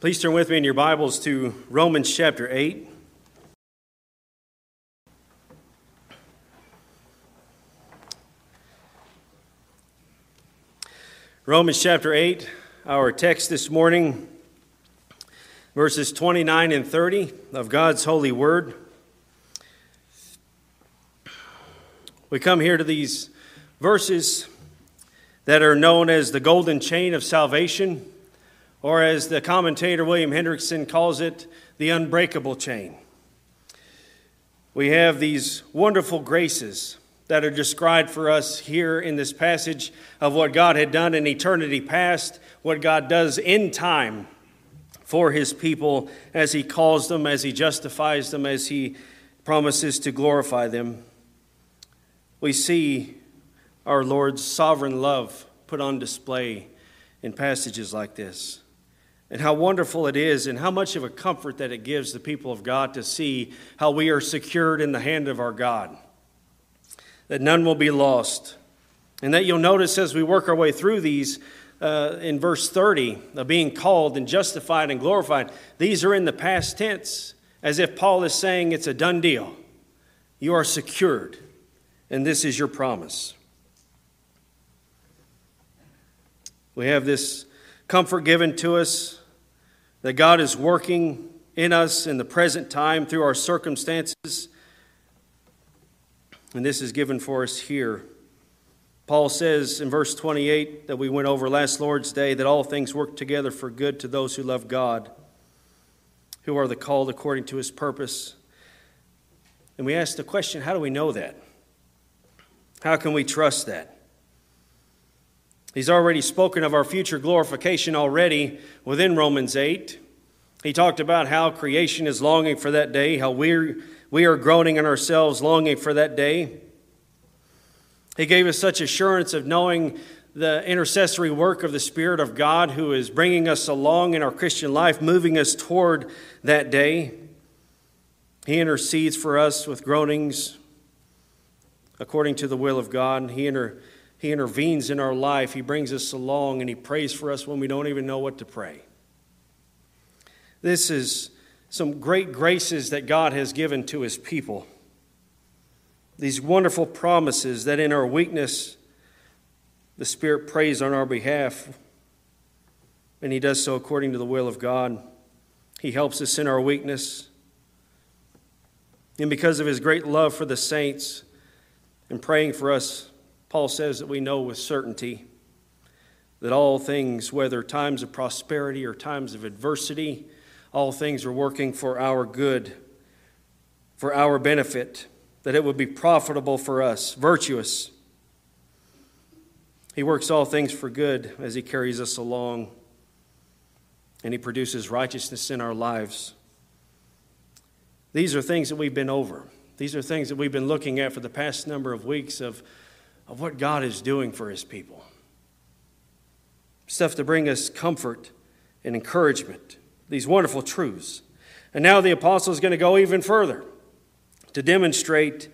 Please turn with me in your Bibles to Romans chapter 8. Romans chapter 8, our text this morning, verses 29 and 30 of God's holy word. We come here to these verses that are known as the golden chain of salvation or as the commentator William Hendriksen calls it, the unbreakable chain. We have these wonderful graces that are described for us here in this passage of what God had done in eternity past, what God does in time for his people as he calls them, as he justifies them, as he promises to glorify them. We see our Lord's sovereign love put on display in passages like this and how wonderful it is, and how much of a comfort that it gives the people of God to see how we are secured in the hand of our God, that none will be lost. And that you'll notice as we work our way through these uh, in verse 30 of being called and justified and glorified, these are in the past tense, as if Paul is saying it's a done deal. You are secured, and this is your promise. We have this comfort given to us that God is working in us in the present time through our circumstances. And this is given for us here. Paul says in verse 28 that we went over last Lord's Day that all things work together for good to those who love God, who are the called according to his purpose. And we ask the question how do we know that? How can we trust that? He's already spoken of our future glorification already within Romans 8. He talked about how creation is longing for that day, how we're, we are groaning in ourselves, longing for that day. He gave us such assurance of knowing the intercessory work of the Spirit of God who is bringing us along in our Christian life, moving us toward that day. He intercedes for us with groanings according to the will of God. He intercedes he intervenes in our life. He brings us along and He prays for us when we don't even know what to pray. This is some great graces that God has given to His people. These wonderful promises that in our weakness, the Spirit prays on our behalf, and He does so according to the will of God. He helps us in our weakness. And because of His great love for the saints and praying for us, Paul says that we know with certainty that all things, whether times of prosperity or times of adversity, all things are working for our good, for our benefit, that it would be profitable for us, virtuous. He works all things for good as He carries us along, and He produces righteousness in our lives. These are things that we've been over. These are things that we've been looking at for the past number of weeks of of what God is doing for his people. Stuff to bring us comfort and encouragement, these wonderful truths. And now the apostle is going to go even further to demonstrate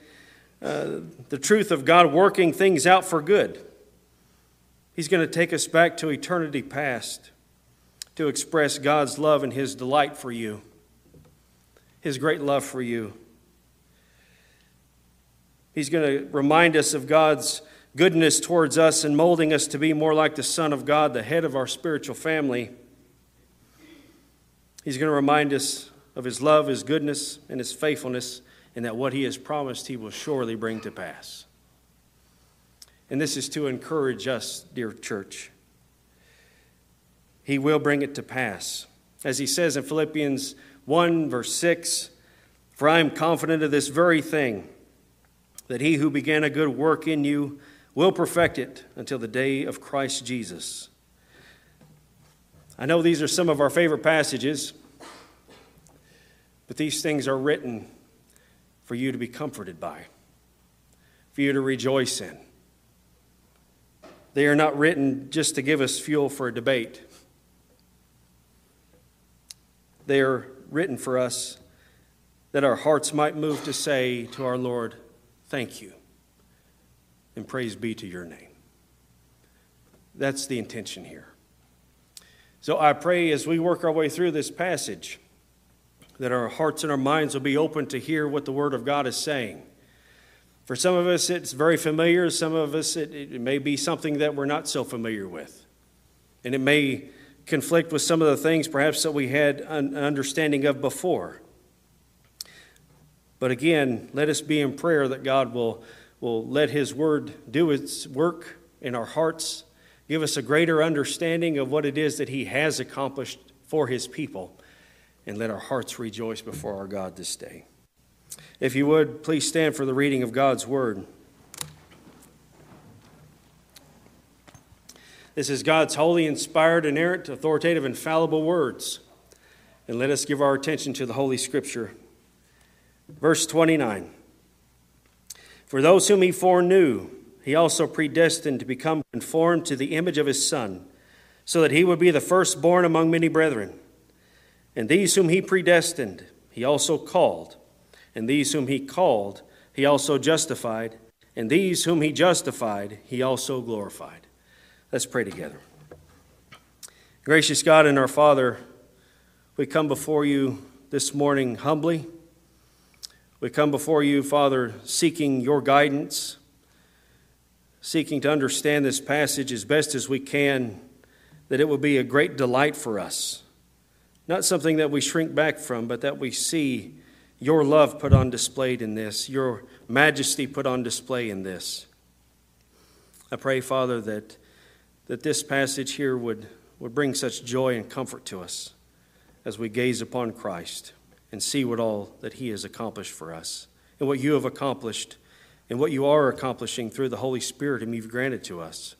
uh, the truth of God working things out for good. He's going to take us back to eternity past to express God's love and his delight for you, his great love for you. He's going to remind us of God's goodness towards us and molding us to be more like the Son of God, the head of our spiritual family. He's going to remind us of His love, His goodness, and His faithfulness, and that what He has promised He will surely bring to pass. And this is to encourage us, dear church. He will bring it to pass. As He says in Philippians 1, verse 6 For I am confident of this very thing that he who began a good work in you will perfect it until the day of Christ Jesus. I know these are some of our favorite passages, but these things are written for you to be comforted by, for you to rejoice in. They are not written just to give us fuel for a debate. They are written for us that our hearts might move to say to our Lord, Thank you. And praise be to your name. That's the intention here. So I pray as we work our way through this passage that our hearts and our minds will be open to hear what the Word of God is saying. For some of us, it's very familiar. Some of us, it, it may be something that we're not so familiar with. And it may conflict with some of the things perhaps that we had an understanding of before. But again, let us be in prayer that God will, will let His Word do its work in our hearts, give us a greater understanding of what it is that He has accomplished for His people, and let our hearts rejoice before our God this day. If you would, please stand for the reading of God's Word. This is God's holy, inspired, inerrant, authoritative, infallible words. And let us give our attention to the Holy Scripture. Verse 29 For those whom he foreknew, he also predestined to become conformed to the image of his Son, so that he would be the firstborn among many brethren. And these whom he predestined, he also called. And these whom he called, he also justified. And these whom he justified, he also glorified. Let's pray together. Gracious God and our Father, we come before you this morning humbly. We come before you, Father, seeking your guidance, seeking to understand this passage as best as we can, that it will be a great delight for us. Not something that we shrink back from, but that we see your love put on display in this, your majesty put on display in this. I pray, Father, that that this passage here would, would bring such joy and comfort to us as we gaze upon Christ and see what all that He has accomplished for us and what you have accomplished and what you are accomplishing through the Holy Spirit whom you've granted to us.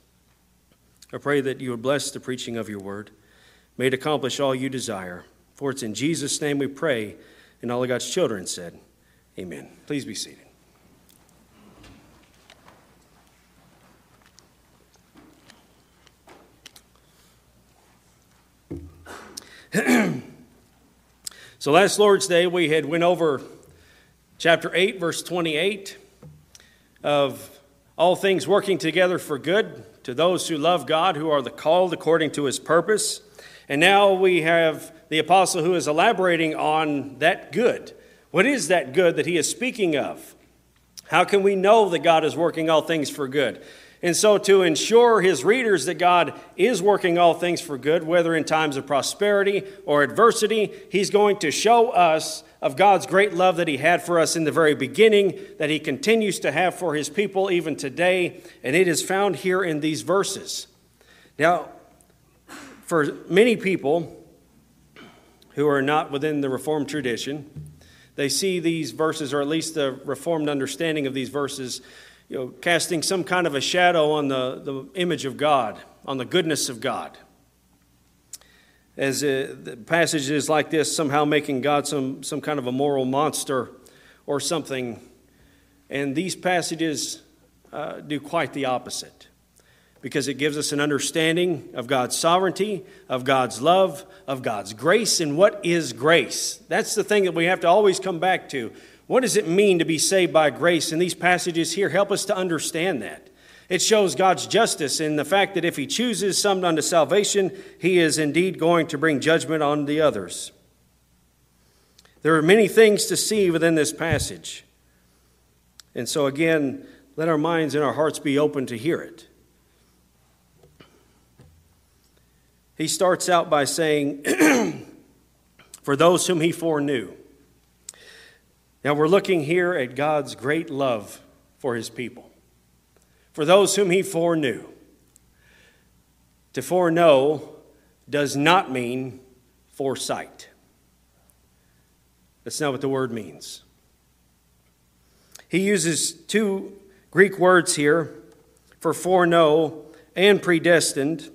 I pray that you would bless the preaching of your word. May it accomplish all you desire. For it's in Jesus' name we pray, and all of God's children said, Amen. Please be seated. so last Lord's Day we had went over chapter 8 verse 28 of all things working together for good to those who love God who are the called according to his purpose. And now we have the apostle who is elaborating on that good. What is that good that he is speaking of? How can we know that God is working all things for good? And so, to ensure his readers that God is working all things for good, whether in times of prosperity or adversity, he's going to show us of God's great love that he had for us in the very beginning, that he continues to have for his people even today. And it is found here in these verses. Now, for many people who are not within the Reformed tradition, they see these verses, or at least the Reformed understanding of these verses, you know, casting some kind of a shadow on the, the image of God, on the goodness of God. As uh, passages like this somehow making God some, some kind of a moral monster or something. And these passages uh, do quite the opposite because it gives us an understanding of God's sovereignty, of God's love, of God's grace, and what is grace. That's the thing that we have to always come back to. What does it mean to be saved by grace? And these passages here help us to understand that. It shows God's justice in the fact that if He chooses some unto salvation, He is indeed going to bring judgment on the others. There are many things to see within this passage. And so, again, let our minds and our hearts be open to hear it. He starts out by saying, For those whom He foreknew. Now we're looking here at God's great love for his people, for those whom he foreknew. To foreknow does not mean foresight. That's not what the word means. He uses two Greek words here for foreknow and predestined,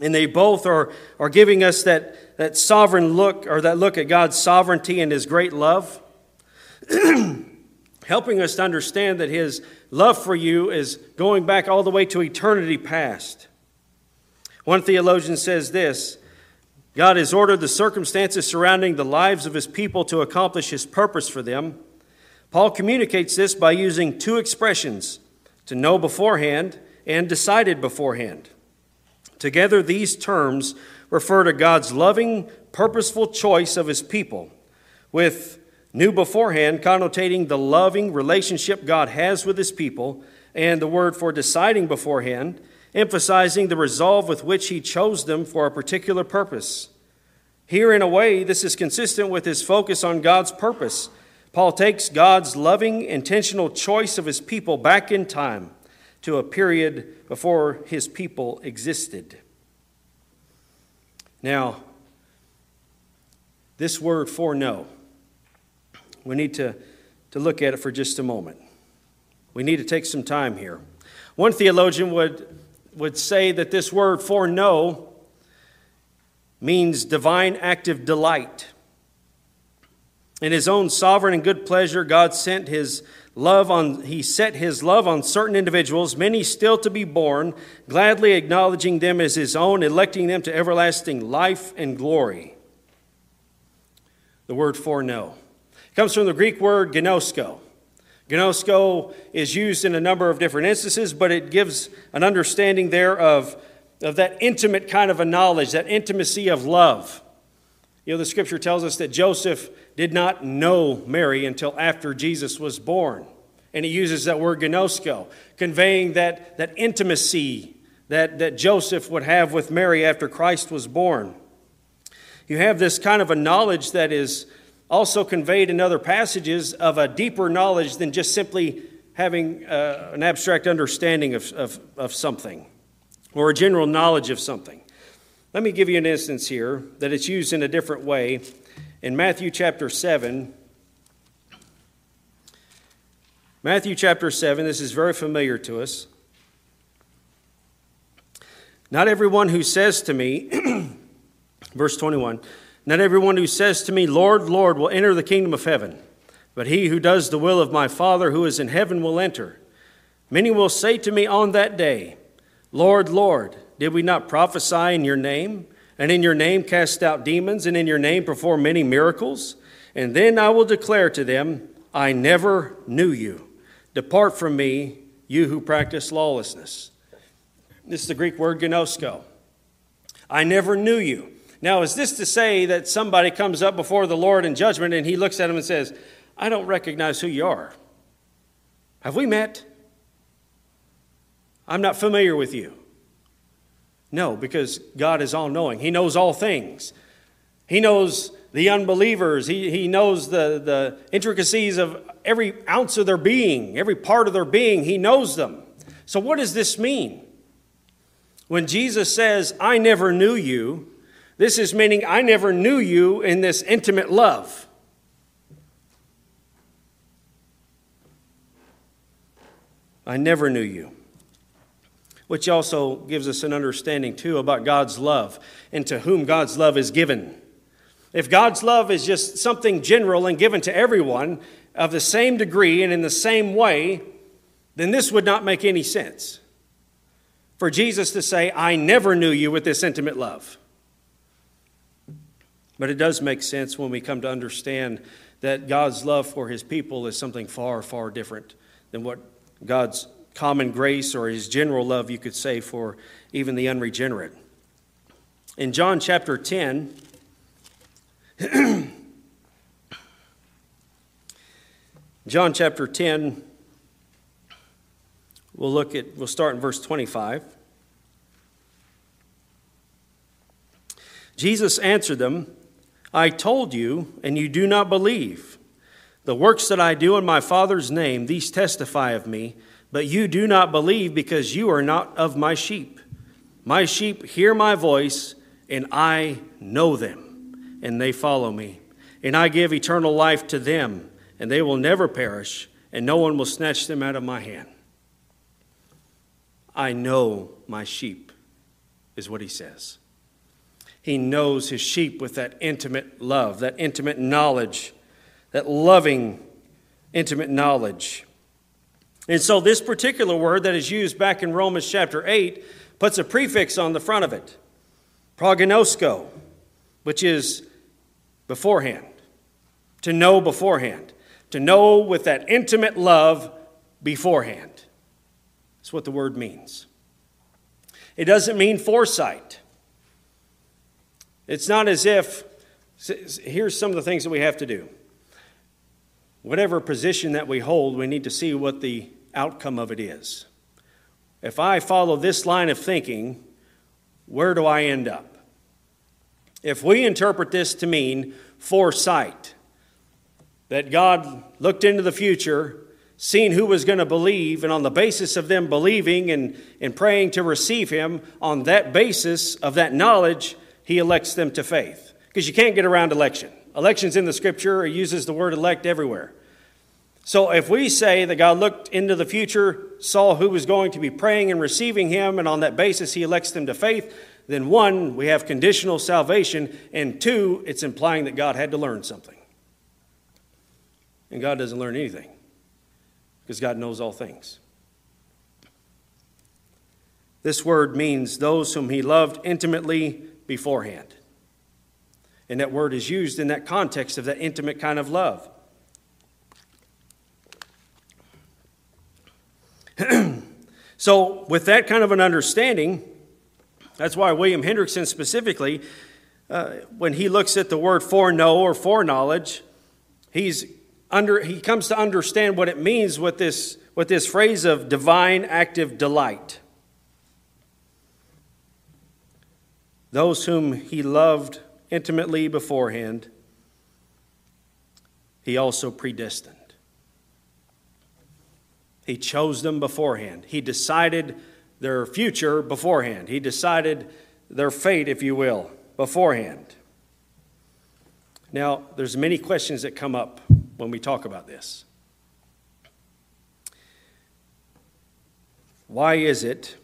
and they both are, are giving us that, that sovereign look or that look at God's sovereignty and his great love. helping us to understand that His love for you is going back all the way to eternity past. One theologian says this God has ordered the circumstances surrounding the lives of His people to accomplish His purpose for them. Paul communicates this by using two expressions to know beforehand and decided beforehand. Together, these terms refer to God's loving, purposeful choice of his people, with knew beforehand connotating the loving relationship God has with his people, and the word for deciding beforehand, emphasizing the resolve with which he chose them for a particular purpose. Here, in a way, this is consistent with his focus on God's purpose. Paul takes God's loving, intentional choice of his people back in time to a period before his people existed. Now, this word for foreknow, we need to, to look at it for just a moment. We need to take some time here. One theologian would, would say that this word foreknow means divine active delight. In his own sovereign and good pleasure, God sent his love on he set his love on certain individuals, many still to be born, gladly acknowledging them as his own, electing them to everlasting life and glory. The word foreknow comes from the Greek word gnosko. Gnosko is used in a number of different instances, but it gives an understanding there of, of that intimate kind of a knowledge, that intimacy of love. You know, the scripture tells us that Joseph did not know Mary until after Jesus was born. And he uses that word gnosko, conveying that, that intimacy that, that Joseph would have with Mary after Christ was born. You have this kind of a knowledge that is also conveyed in other passages of a deeper knowledge than just simply having uh, an abstract understanding of, of, of something or a general knowledge of something. Let me give you an instance here that it's used in a different way. In Matthew chapter 7, Matthew chapter 7, this is very familiar to us. Not everyone who says to me, verse 21, not everyone who says to me, Lord, Lord, will enter the kingdom of heaven, but he who does the will of my Father who is in heaven will enter. Many will say to me on that day, Lord, Lord, did we not prophesy in your name, and in your name cast out demons, and in your name perform many miracles? And then I will declare to them, I never knew you. Depart from me, you who practice lawlessness. This is the Greek word gnosko. I never knew you. Now, is this to say that somebody comes up before the Lord in judgment and he looks at him and says, I don't recognize who you are? Have we met? I'm not familiar with you. No, because God is all knowing. He knows all things. He knows the unbelievers. He, he knows the, the intricacies of every ounce of their being, every part of their being. He knows them. So, what does this mean? When Jesus says, I never knew you, this is meaning I never knew you in this intimate love. I never knew you. Which also gives us an understanding, too, about God's love and to whom God's love is given. If God's love is just something general and given to everyone of the same degree and in the same way, then this would not make any sense. For Jesus to say, I never knew you with this intimate love. But it does make sense when we come to understand that God's love for his people is something far, far different than what God's common grace or his general love, you could say, for even the unregenerate. In John chapter 10, John chapter 10, we'll look at, we'll start in verse 25. Jesus answered them, I told you, and you do not believe. The works that I do in my Father's name, these testify of me, but you do not believe because you are not of my sheep. My sheep hear my voice, and I know them, and they follow me. And I give eternal life to them, and they will never perish, and no one will snatch them out of my hand. I know my sheep, is what he says. He knows his sheep with that intimate love, that intimate knowledge, that loving, intimate knowledge. And so, this particular word that is used back in Romans chapter 8 puts a prefix on the front of it prognosko, which is beforehand, to know beforehand, to know with that intimate love beforehand. That's what the word means. It doesn't mean foresight. It's not as if, here's some of the things that we have to do. Whatever position that we hold, we need to see what the outcome of it is. If I follow this line of thinking, where do I end up? If we interpret this to mean foresight, that God looked into the future, seen who was going to believe, and on the basis of them believing and, and praying to receive Him, on that basis of that knowledge, He elects them to faith. Because you can't get around election. Elections in the scripture, it uses the word elect everywhere. So if we say that God looked into the future, saw who was going to be praying and receiving Him, and on that basis He elects them to faith, then one, we have conditional salvation, and two, it's implying that God had to learn something. And God doesn't learn anything because God knows all things. This word means those whom he loved intimately beforehand. And that word is used in that context of that intimate kind of love. so, with that kind of an understanding, that's why William Hendriksen specifically, uh, when he looks at the word foreknow or foreknowledge, he's under, he comes to understand what it means with this, with this phrase of divine active delight. Those whom he loved intimately beforehand, he also predestined. He chose them beforehand. He decided their future beforehand. He decided their fate, if you will, beforehand. Now, there's many questions that come up when we talk about this. Why is it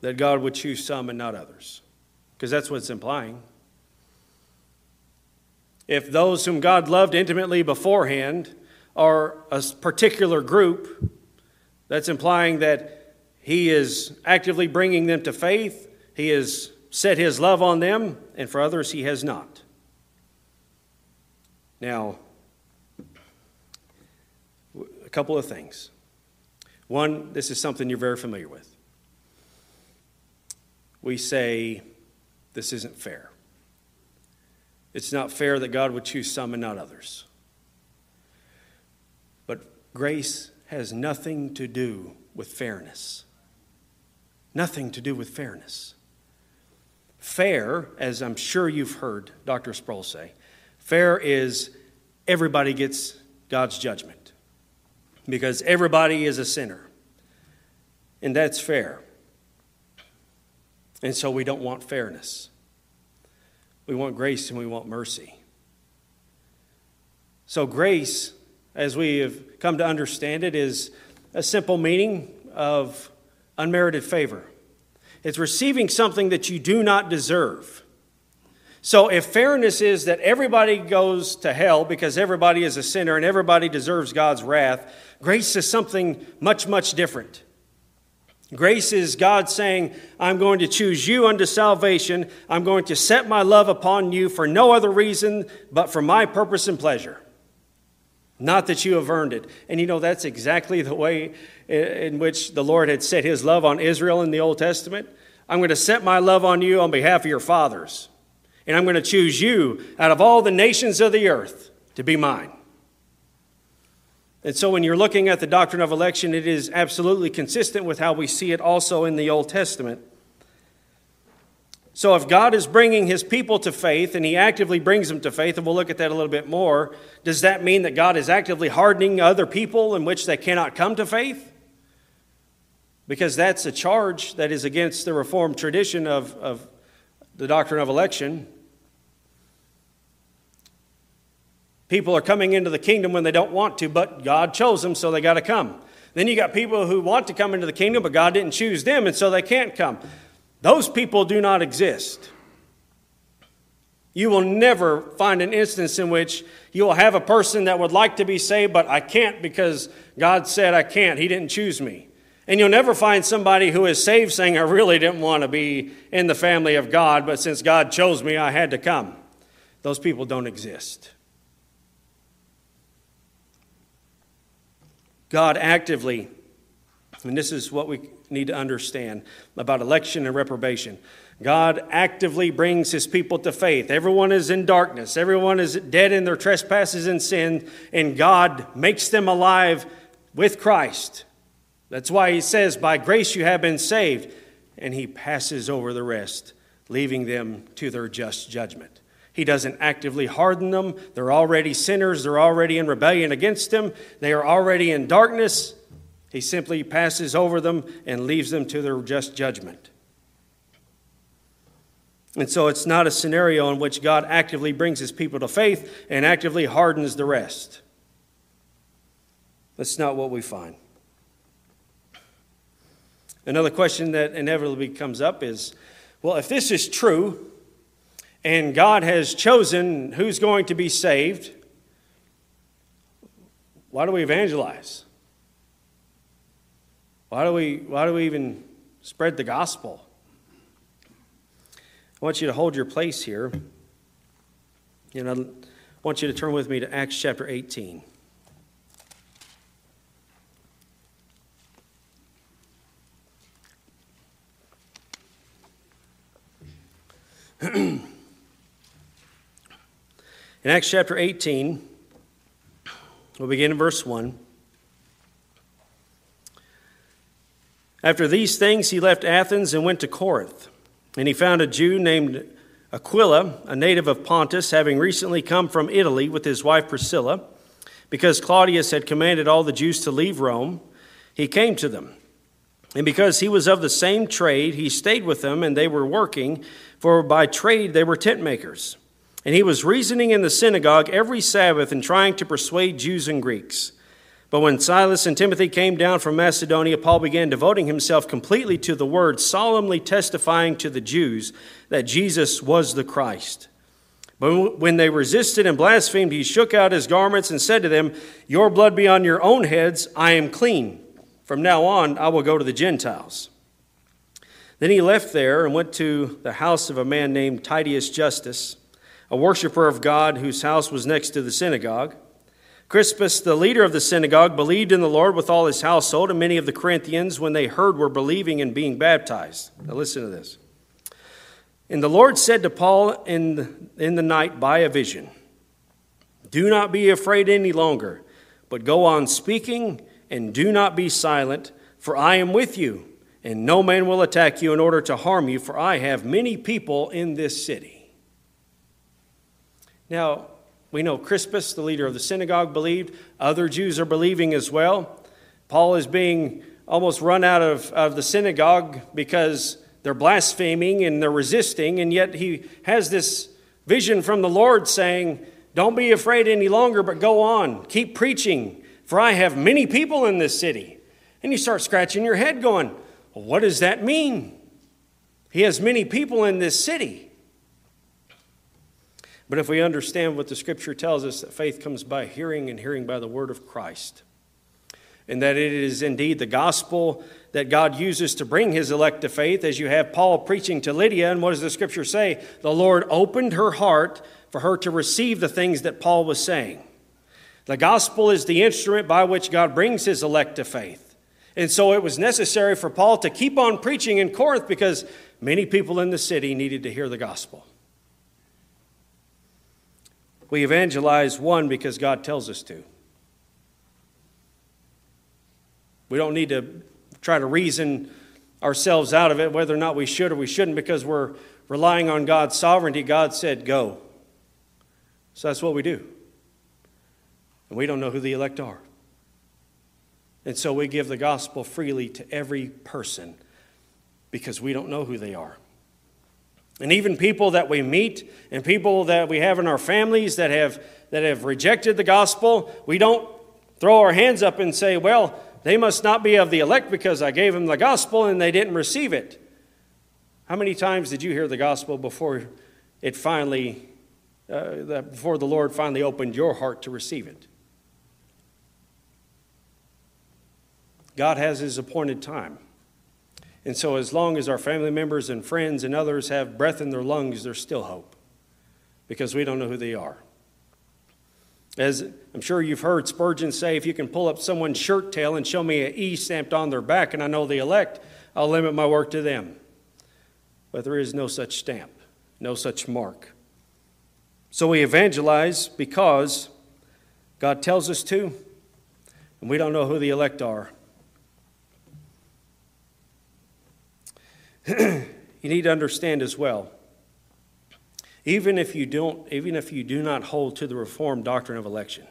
that God would choose some and not others? Because that's what it's implying. If those whom God loved intimately beforehand are a particular group, that's implying that He is actively bringing them to faith, He has set His love on them, and for others, He has not. Now, a couple of things. One, this is something you're very familiar with. We say, this isn't fair. It's not fair that God would choose some and not others. But grace has nothing to do with fairness. Nothing to do with fairness. Fair, as I'm sure you've heard Dr. Sproul say, fair is everybody gets God's judgment because everybody is a sinner. And that's fair. And so we don't want fairness. We want grace and we want mercy. So, grace, as we have come to understand it, is a simple meaning of unmerited favor. It's receiving something that you do not deserve. So, if fairness is that everybody goes to hell because everybody is a sinner and everybody deserves God's wrath, grace is something much, much different. Grace is God saying, I'm going to choose you unto salvation. I'm going to set my love upon you for no other reason but for my purpose and pleasure. Not that you have earned it. And you know, that's exactly the way in which the Lord had set his love on Israel in the Old Testament. I'm going to set my love on you on behalf of your fathers and I'm going to choose you out of all the nations of the earth to be mine. And so, when you're looking at the doctrine of election, it is absolutely consistent with how we see it also in the Old Testament. So, if God is bringing his people to faith and he actively brings them to faith, and we'll look at that a little bit more, does that mean that God is actively hardening other people in which they cannot come to faith? Because that's a charge that is against the Reformed tradition of, of the doctrine of election. People are coming into the kingdom when they don't want to, but God chose them, so they got to come. Then you got people who want to come into the kingdom, but God didn't choose them, and so they can't come. Those people do not exist. You will never find an instance in which you will have a person that would like to be saved, but I can't because God said I can't. He didn't choose me. And you'll never find somebody who is saved saying, I really didn't want to be in the family of God, but since God chose me, I had to come. Those people don't exist. God actively And this is what we need to understand about election and reprobation. God actively brings his people to faith. Everyone is in darkness, everyone is dead in their trespasses and sin, and God makes them alive with Christ. That's why he says, By grace you have been saved, and he passes over the rest, leaving them to their just judgment. He doesn't actively harden them. They're already sinners. They're already in rebellion against him. They are already in darkness. He simply passes over them and leaves them to their just judgment. And so it's not a scenario in which God actively brings his people to faith and actively hardens the rest. That's not what we find. Another question that inevitably comes up is well, if this is true and God has chosen who's going to be saved, why do we evangelize? Why do we, why do we even spread the gospel? I want you to hold your place here. And I want you to turn with me to Acts chapter 18. In Acts chapter 18, we'll begin in verse 1. After these things, he left Athens and went to Corinth. And he found a Jew named Aquila, a native of Pontus, having recently come from Italy with his wife Priscilla. Because Claudius had commanded all the Jews to leave Rome, he came to them. And because he was of the same trade, he stayed with them, and they were working, for by trade they were tent makers. And he was reasoning in the synagogue every Sabbath and trying to persuade Jews and Greeks. But when Silas and Timothy came down from Macedonia, Paul began devoting himself completely to the word, solemnly testifying to the Jews that Jesus was the Christ. But when they resisted and blasphemed, he shook out his garments and said to them, Your blood be on your own heads, I am clean. From now on, I will go to the Gentiles. Then he left there and went to the house of a man named Titius Justus, a worshiper of God whose house was next to the synagogue. Crispus, the leader of the synagogue, believed in the Lord with all his household, and many of the Corinthians, when they heard, were believing and being baptized. Now, listen to this. And the Lord said to Paul in the, in the night by a vision Do not be afraid any longer, but go on speaking, and do not be silent, for I am with you, and no man will attack you in order to harm you, for I have many people in this city. Now, we know Crispus, the leader of the synagogue, believed. Other Jews are believing as well. Paul is being almost run out of, of the synagogue because they're blaspheming and they're resisting, and yet he has this vision from the Lord saying, Don't be afraid any longer, but go on, keep preaching, for I have many people in this city. And you start scratching your head going, well, What does that mean? He has many people in this city. But if we understand what the scripture tells us, that faith comes by hearing and hearing by the word of Christ, and that it is indeed the gospel that God uses to bring his elect to faith, as you have Paul preaching to Lydia, and what does the scripture say? The Lord opened her heart for her to receive the things that Paul was saying. The gospel is the instrument by which God brings his elect to faith. And so it was necessary for Paul to keep on preaching in Corinth because many people in the city needed to hear the gospel. We evangelize one because God tells us to. We don't need to try to reason ourselves out of it, whether or not we should or we shouldn't, because we're relying on God's sovereignty. God said, Go. So that's what we do. And we don't know who the elect are. And so we give the gospel freely to every person because we don't know who they are. And even people that we meet and people that we have in our families that have, that have rejected the gospel, we don't throw our hands up and say, well, they must not be of the elect because I gave them the gospel and they didn't receive it. How many times did you hear the gospel before it finally, uh, before the Lord finally opened your heart to receive it? God has His appointed time. And so, as long as our family members and friends and others have breath in their lungs, there's still hope because we don't know who they are. As I'm sure you've heard Spurgeon say, if you can pull up someone's shirt tail and show me an E stamped on their back and I know the elect, I'll limit my work to them. But there is no such stamp, no such mark. So we evangelize because God tells us to, and we don't know who the elect are. you need to understand as well even if you don't even if you do not hold to the reformed doctrine of election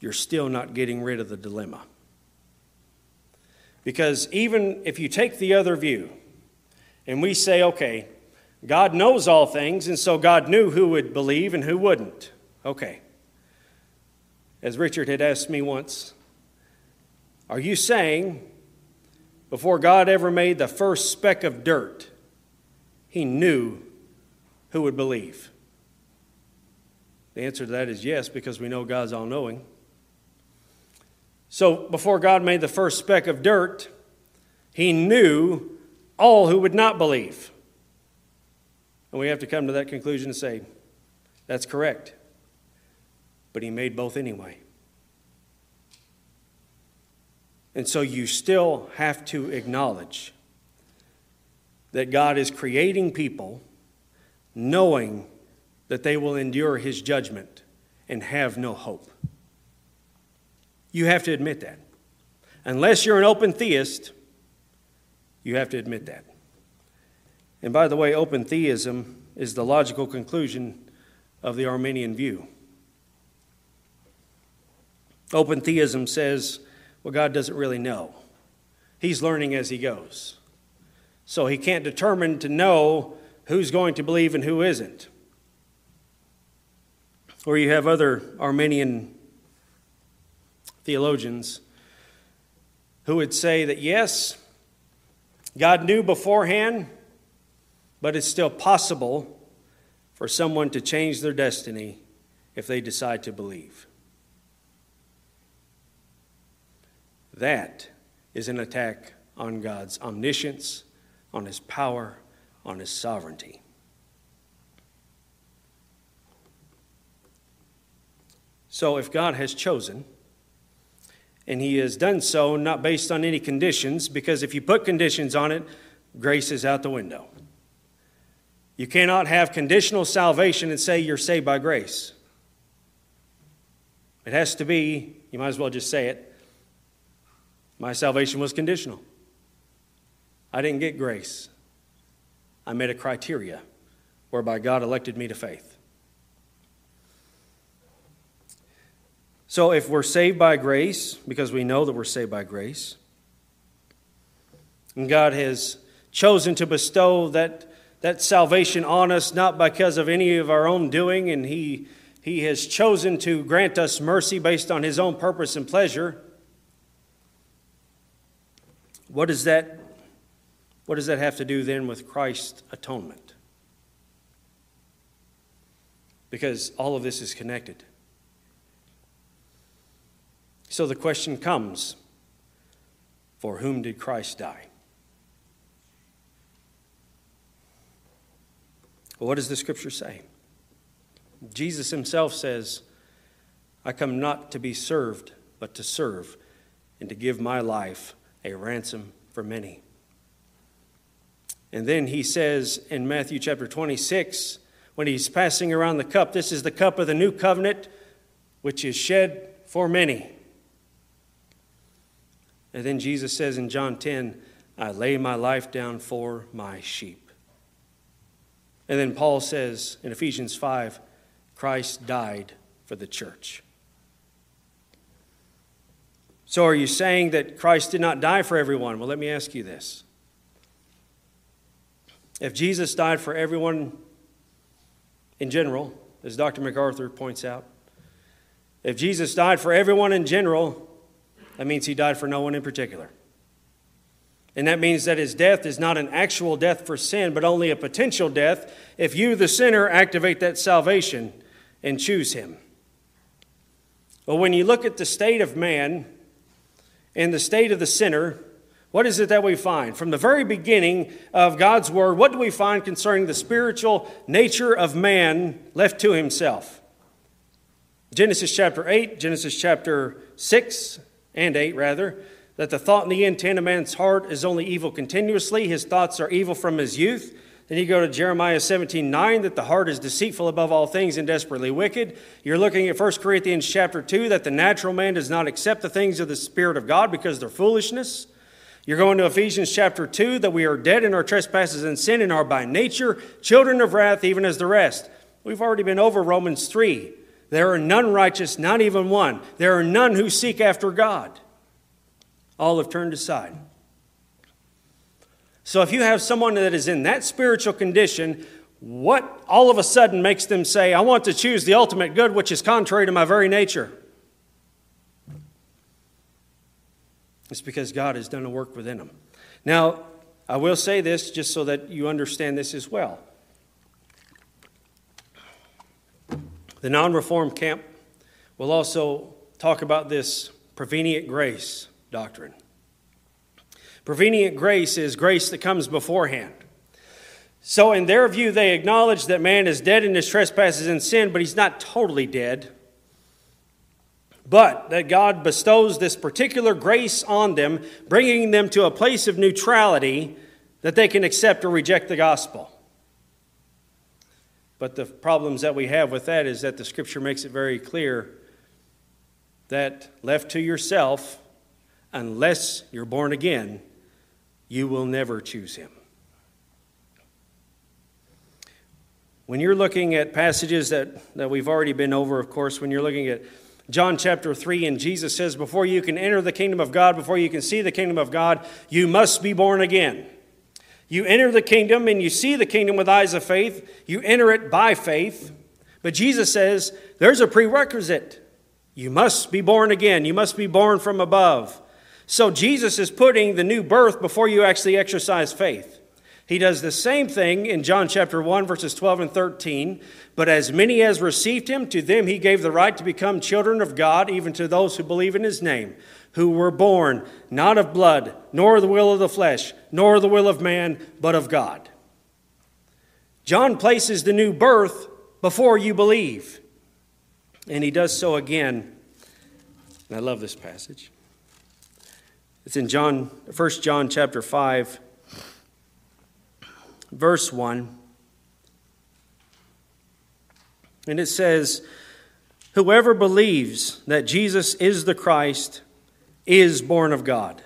you're still not getting rid of the dilemma. Because even if you take the other view and we say okay god knows all things and so god knew who would believe and who wouldn't. Okay. As richard had asked me once are you saying before god ever made the first speck of dirt he knew who would believe? The answer to that is yes, because we know God's all knowing. So before God made the first speck of dirt, he knew all who would not believe. And we have to come to that conclusion and say, that's correct. But he made both anyway. And so you still have to acknowledge that God is creating people knowing that they will endure his judgment and have no hope. You have to admit that. Unless you're an open theist, you have to admit that. And by the way, open theism is the logical conclusion of the Arminian view. Open theism says, well, God doesn't really know. He's learning as he goes. So he can't determine to know who's going to believe and who isn't. Or you have other Arminian theologians who would say that yes, God knew beforehand, but it's still possible for someone to change their destiny if they decide to believe. That is an attack on God's omniscience, on his power, on his sovereignty. So, if God has chosen, and he has done so not based on any conditions, because if you put conditions on it, grace is out the window. You cannot have conditional salvation and say you're saved by grace. It has to be, you might as well just say it, my salvation was conditional. I didn't get grace. I met a criteria whereby God elected me to faith. So if we're saved by grace, because we know that we're saved by grace, and God has chosen to bestow that, that salvation on us not because of any of our own doing, and He, he has chosen to grant us mercy based on His own purpose and pleasure, what does that what does that have to do then with Christ's atonement? Because all of this is connected. So the question comes for whom did Christ die? Well, what does the scripture say? Jesus himself says, I come not to be served, but to serve, and to give my life a ransom for many. And then he says in Matthew chapter 26, when he's passing around the cup, this is the cup of the new covenant, which is shed for many. And then Jesus says in John 10, I lay my life down for my sheep. And then Paul says in Ephesians 5, Christ died for the church. So are you saying that Christ did not die for everyone? Well, let me ask you this. If Jesus died for everyone in general, as Dr. MacArthur points out, if Jesus died for everyone in general, that means he died for no one in particular. And that means that his death is not an actual death for sin, but only a potential death if you, the sinner, activate that salvation and choose him. Well, when you look at the state of man and the state of the sinner, what is it that we find? From the very beginning of God's Word, what do we find concerning the spiritual nature of man left to himself? Genesis chapter 8, Genesis chapter 6 and 8, rather, that the thought and the intent of man's heart is only evil continuously. His thoughts are evil from his youth. Then you go to Jeremiah 17, 9, that the heart is deceitful above all things and desperately wicked. You're looking at 1 Corinthians chapter 2, that the natural man does not accept the things of the Spirit of God because they're foolishness. You're going to Ephesians chapter 2, that we are dead in our trespasses and sin and are by nature children of wrath, even as the rest. We've already been over Romans 3. There are none righteous, not even one. There are none who seek after God. All have turned aside. So if you have someone that is in that spiritual condition, what all of a sudden makes them say, I want to choose the ultimate good, which is contrary to my very nature? It's because God has done a work within them. Now, I will say this just so that you understand this as well. The non reformed camp will also talk about this prevenient grace doctrine. Prevenient grace is grace that comes beforehand. So, in their view, they acknowledge that man is dead in his trespasses and sin, but he's not totally dead. But that God bestows this particular grace on them, bringing them to a place of neutrality that they can accept or reject the gospel. But the problems that we have with that is that the scripture makes it very clear that left to yourself, unless you're born again, you will never choose him. When you're looking at passages that, that we've already been over, of course, when you're looking at John chapter 3, and Jesus says, Before you can enter the kingdom of God, before you can see the kingdom of God, you must be born again. You enter the kingdom and you see the kingdom with eyes of faith. You enter it by faith. But Jesus says there's a prerequisite. You must be born again. You must be born from above. So Jesus is putting the new birth before you actually exercise faith. He does the same thing in John chapter 1, verses 12 and 13. But as many as received him, to them he gave the right to become children of God, even to those who believe in his name, who were born not of blood, nor the will of the flesh, nor the will of man, but of God. John places the new birth before you believe. And he does so again. And I love this passage. It's in John, 1 John chapter 5, verse 1. And it says, Whoever believes that Jesus is the Christ is born of God.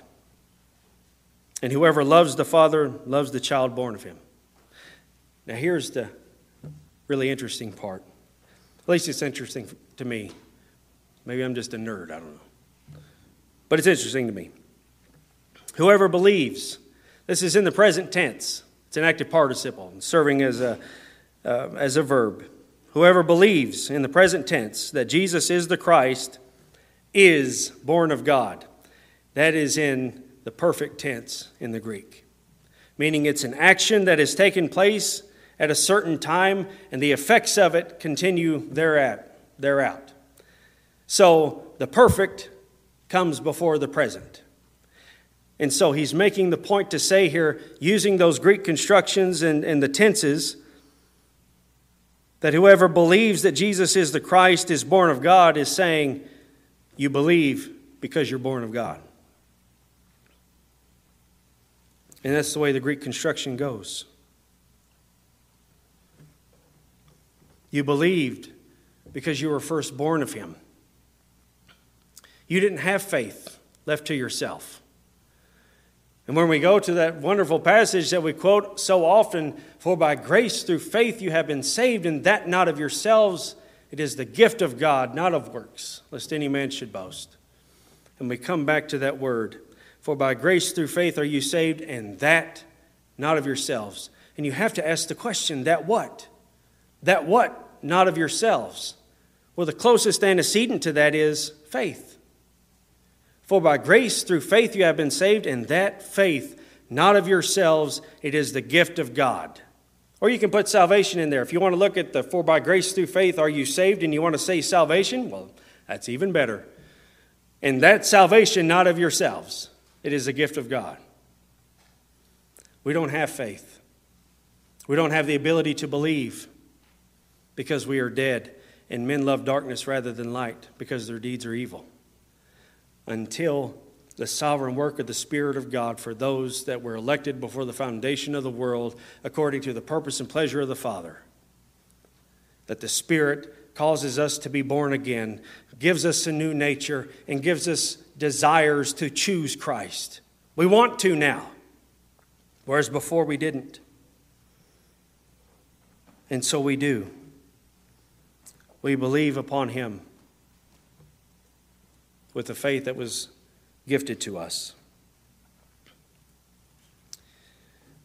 And whoever loves the Father loves the child born of him. Now, here's the really interesting part. At least it's interesting to me. Maybe I'm just a nerd, I don't know. But it's interesting to me. Whoever believes, this is in the present tense. It's an active participle, serving as a, uh, as a verb. Whoever believes in the present tense that Jesus is the Christ is born of God. That is in the perfect tense in the Greek, meaning it's an action that has taken place at a certain time and the effects of it continue thereat, thereout. So the perfect comes before the present. And so he's making the point to say here, using those Greek constructions and, and the tenses, that whoever believes that Jesus is the Christ is born of God is saying, You believe because you're born of God. And that's the way the Greek construction goes. You believed because you were first born of Him. You didn't have faith left to yourself. And when we go to that wonderful passage that we quote so often, for by grace through faith you have been saved, and that not of yourselves, it is the gift of God, not of works, lest any man should boast. And we come back to that word, for by grace through faith are you saved, and that not of yourselves. And you have to ask the question, that what? That what? Not of yourselves. Well, the closest antecedent to that is faith. For by grace through faith you have been saved, and that faith not of yourselves, it is the gift of God. Or you can put salvation in there. If you want to look at the for by grace through faith are you saved and you want to say salvation, well, that's even better. And that salvation not of yourselves, it is a gift of God. We don't have faith. We don't have the ability to believe because we are dead. and men love darkness rather than light because their deeds are evil. Until the sovereign work of the Spirit of God for those that were elected before the foundation of the world according to the purpose and pleasure of the Father. That the Spirit causes us to be born again, gives us a new nature, and gives us desires to choose Christ. We want to now, whereas before we didn't. And so we do. We believe upon Him with the faith that was gifted to us.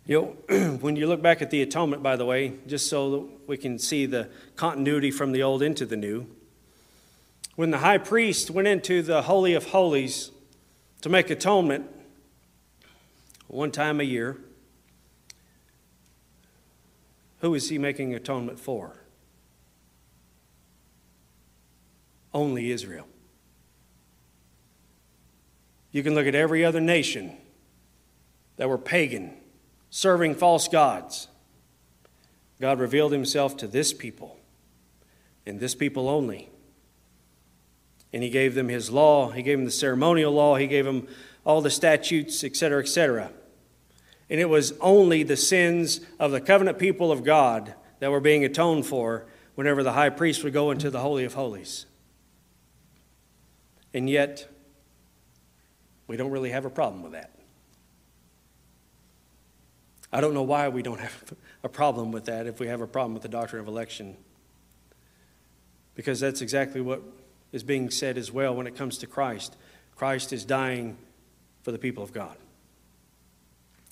You know, when you look back at the atonement, by the way, just so that we can see the continuity from the old into the new, when the high priest went into the Holy of Holies to make atonement one time a year, who is he making atonement for? Only Israel. You can look at every other nation that were pagan, serving false gods. God revealed himself to this people, and this people only. And he gave them his law, he gave them the ceremonial law, he gave them all the statutes, etc., etc. And it was only the sins of the covenant people of God that were being atoned for whenever the high priest would go into the Holy of Holies. And yet, we don't really have a problem with that. I don't know why we don't have a problem with that if we have a problem with the doctrine of election. Because that's exactly what is being said as well when it comes to Christ. Christ is dying for the people of God.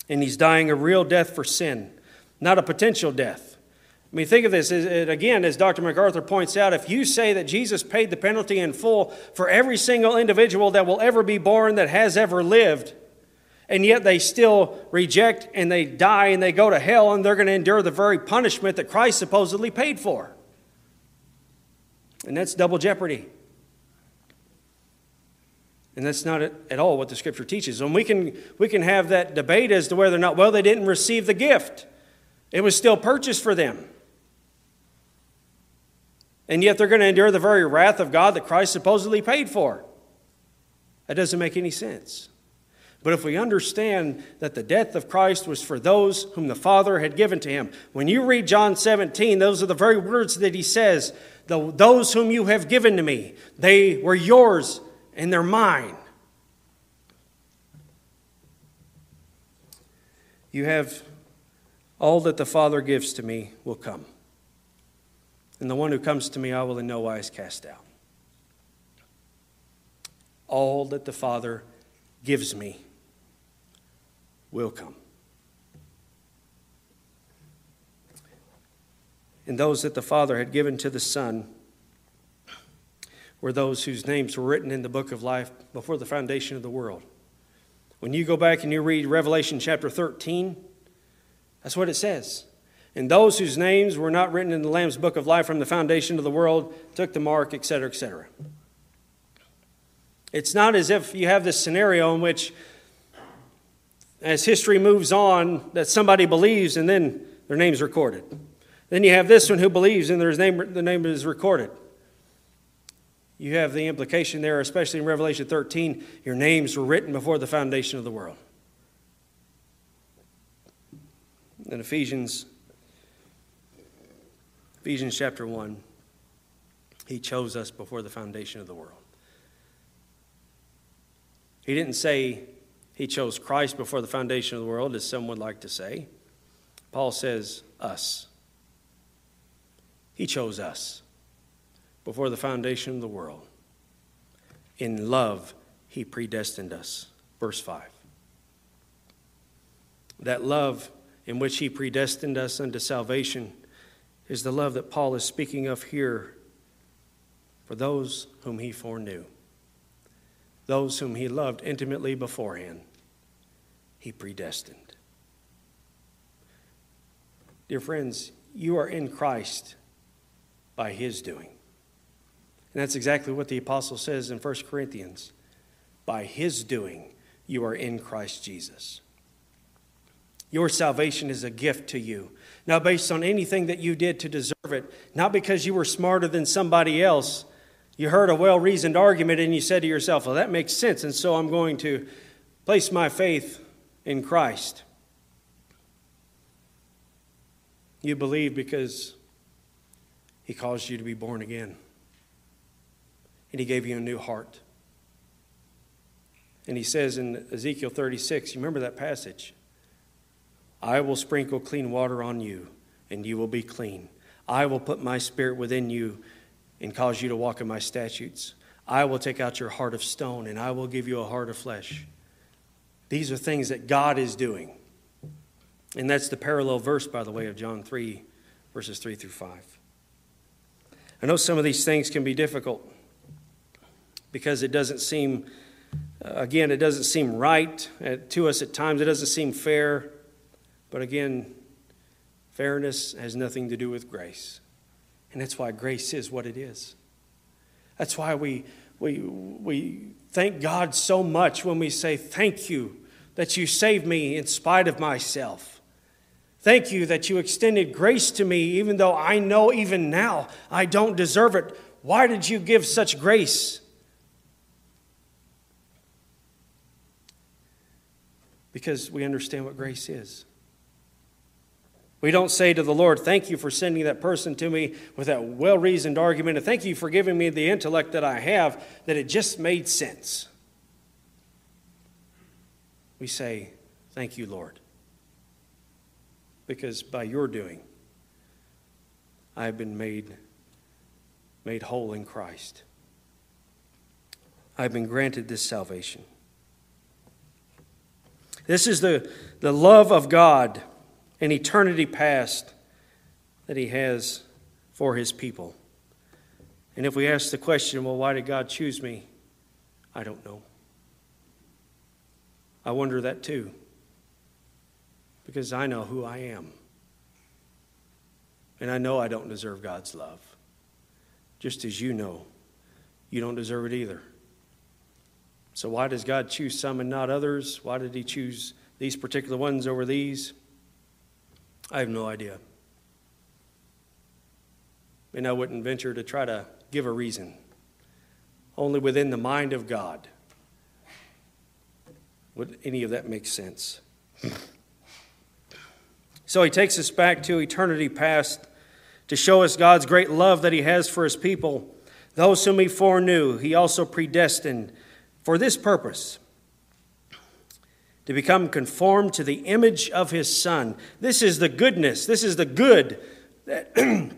And he's dying a real death for sin, not a potential death. I mean, think of this. Again, as Dr. MacArthur points out, if you say that Jesus paid the penalty in full for every single individual that will ever be born that has ever lived, and yet they still reject and they die and they go to hell and they're going to endure the very punishment that Christ supposedly paid for. And that's double jeopardy. And that's not at all what the scripture teaches. And we can, we can have that debate as to whether or not, well, they didn't receive the gift. It was still purchased for them. And yet they're going to endure the very wrath of God that Christ supposedly paid for. That doesn't make any sense. But if we understand that the death of Christ was for those whom the Father had given to him, when you read John 17, those are the very words that he says Those whom you have given to me, they were yours and they're mine. You have all that the Father gives to me will come and the one who comes to me I will in no wise cast out. All that the Father gives me will come. And those that the Father had given to the Son were those whose names were written in the book of life before the foundation of the world. When you go back and you read Revelation chapter 13, that's what it says. And those whose names were not written in the Lamb's book of life from the foundation of the world took the mark, etc., etc. It's not as if you have this scenario in which, as history moves on, that somebody believes and then their name's recorded. Then you have this one who believes and their name, the name is recorded. You have the implication there, especially in Revelation 13, your names were written before the foundation of the world. In Ephesians Ephesians chapter 1, he chose us before the foundation of the world. He didn't say he chose Christ before the foundation of the world, as some would like to say. Paul says, us. He chose us before the foundation of the world. In love, he predestined us. Verse 5. That love in which he predestined us unto salvation is the love that Paul is speaking of here for those whom he foreknew, those whom he loved intimately beforehand, he predestined. Dear friends, you are in Christ by his doing. And that's exactly what the apostle says in 1 Corinthians. By his doing, you are in Christ Jesus. Your salvation is a gift to you. Not based on anything that you did to deserve it, not because you were smarter than somebody else. You heard a well reasoned argument and you said to yourself, Well, that makes sense, and so I'm going to place my faith in Christ. You believe because He caused you to be born again, and He gave you a new heart. And He says in Ezekiel 36, you remember that passage? I will sprinkle clean water on you, and you will be clean. I will put my spirit within you and cause you to walk in my statutes. I will take out your heart of stone, and I will give you a heart of flesh. These are things that God is doing. And that's the parallel verse, by the way, of John 3, verses 3 through 5. I know some of these things can be difficult because it doesn't seem, uh, again, it doesn't seem right to us at times. It doesn't seem fair. But again, fairness has nothing to do with grace. And that's why grace is what it is. That's why we, we, we thank God so much when we say, Thank you that you saved me in spite of myself. Thank you that you extended grace to me, even though I know even now I don't deserve it. Why did you give such grace? Because we understand what grace is. We don't say to the Lord, Thank you for sending that person to me with that well reasoned argument, and thank you for giving me the intellect that I have, that it just made sense. We say, Thank you, Lord. Because by your doing, I have been made, made whole in Christ. I've been granted this salvation. This is the, the love of God an eternity past that He has for His people. And if we ask the question, well, why did God choose me? I don't know. I wonder that too, because I know who I am. And I know I don't deserve God's love, just as you know you don't deserve it either. So, why does God choose some and not others? Why did He choose these particular ones over these? I have no idea. And I wouldn't venture to try to give a reason. Only within the mind of God would any of that make sense. so he takes us back to eternity past to show us God's great love that he has for his people. Those whom he foreknew, he also predestined for this purpose to become conformed to the image of his son. This is the goodness, this is the good that,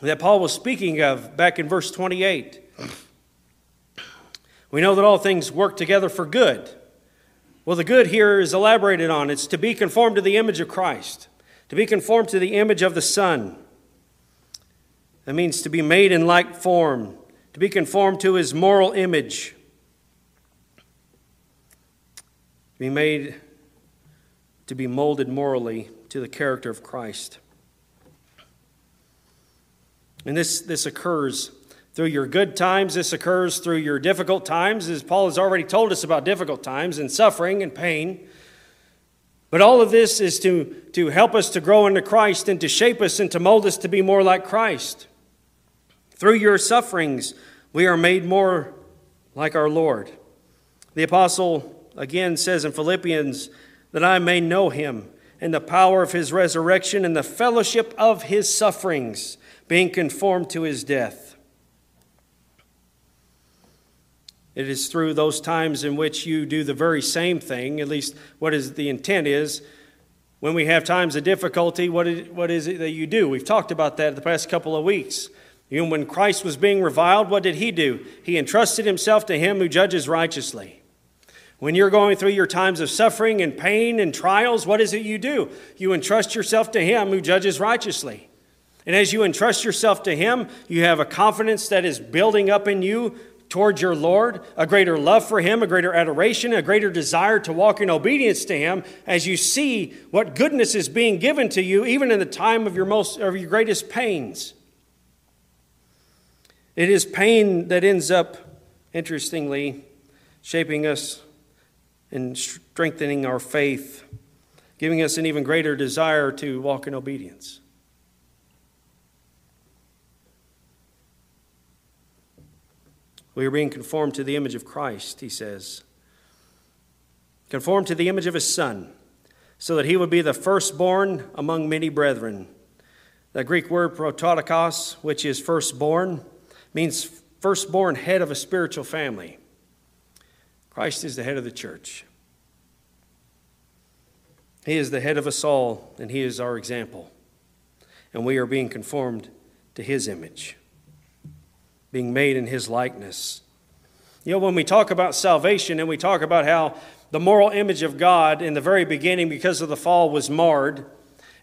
that Paul was speaking of back in verse 28. We know that all things work together for good. Well, the good here is elaborated on. It's to be conformed to the image of Christ, to be conformed to the image of the Son. That means to be made in like form, to be conformed to his moral image. To be made to be molded morally to the character of Christ. And this, this occurs through your good times, this occurs through your difficult times, as Paul has already told us about difficult times and suffering and pain. But all of this is to, to help us to grow into Christ and to shape us and to mold us to be more like Christ. Through your sufferings, we are made more like our Lord. The Apostle again says in Philippians, that I may know him and the power of his resurrection and the fellowship of his sufferings, being conformed to his death. It is through those times in which you do the very same thing, at least what is the intent is. When we have times of difficulty, what is, what is it that you do? We've talked about that the past couple of weeks. Know, when Christ was being reviled, what did he do? He entrusted himself to him who judges righteously. When you're going through your times of suffering and pain and trials, what is it you do? You entrust yourself to Him who judges righteously. And as you entrust yourself to Him, you have a confidence that is building up in you towards your Lord, a greater love for Him, a greater adoration, a greater desire to walk in obedience to Him as you see what goodness is being given to you, even in the time of your, most, of your greatest pains. It is pain that ends up, interestingly, shaping us and strengthening our faith giving us an even greater desire to walk in obedience. We are being conformed to the image of Christ, he says. Conformed to the image of his Son, so that he would be the firstborn among many brethren. The Greek word prototokos, which is firstborn, means firstborn head of a spiritual family. Christ is the head of the church. He is the head of us all, and He is our example. And we are being conformed to His image, being made in His likeness. You know, when we talk about salvation and we talk about how the moral image of God in the very beginning, because of the fall, was marred,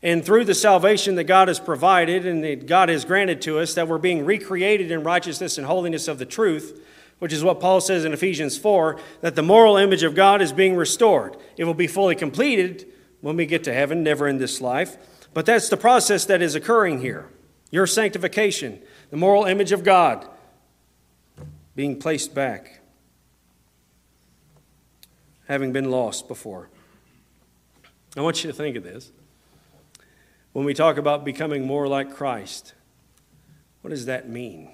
and through the salvation that God has provided and that God has granted to us, that we're being recreated in righteousness and holiness of the truth, which is what Paul says in Ephesians 4, that the moral image of God is being restored. It will be fully completed when we get to heaven, never in this life. But that's the process that is occurring here. Your sanctification, the moral image of God being placed back, having been lost before. I want you to think of this. When we talk about becoming more like Christ, what does that mean?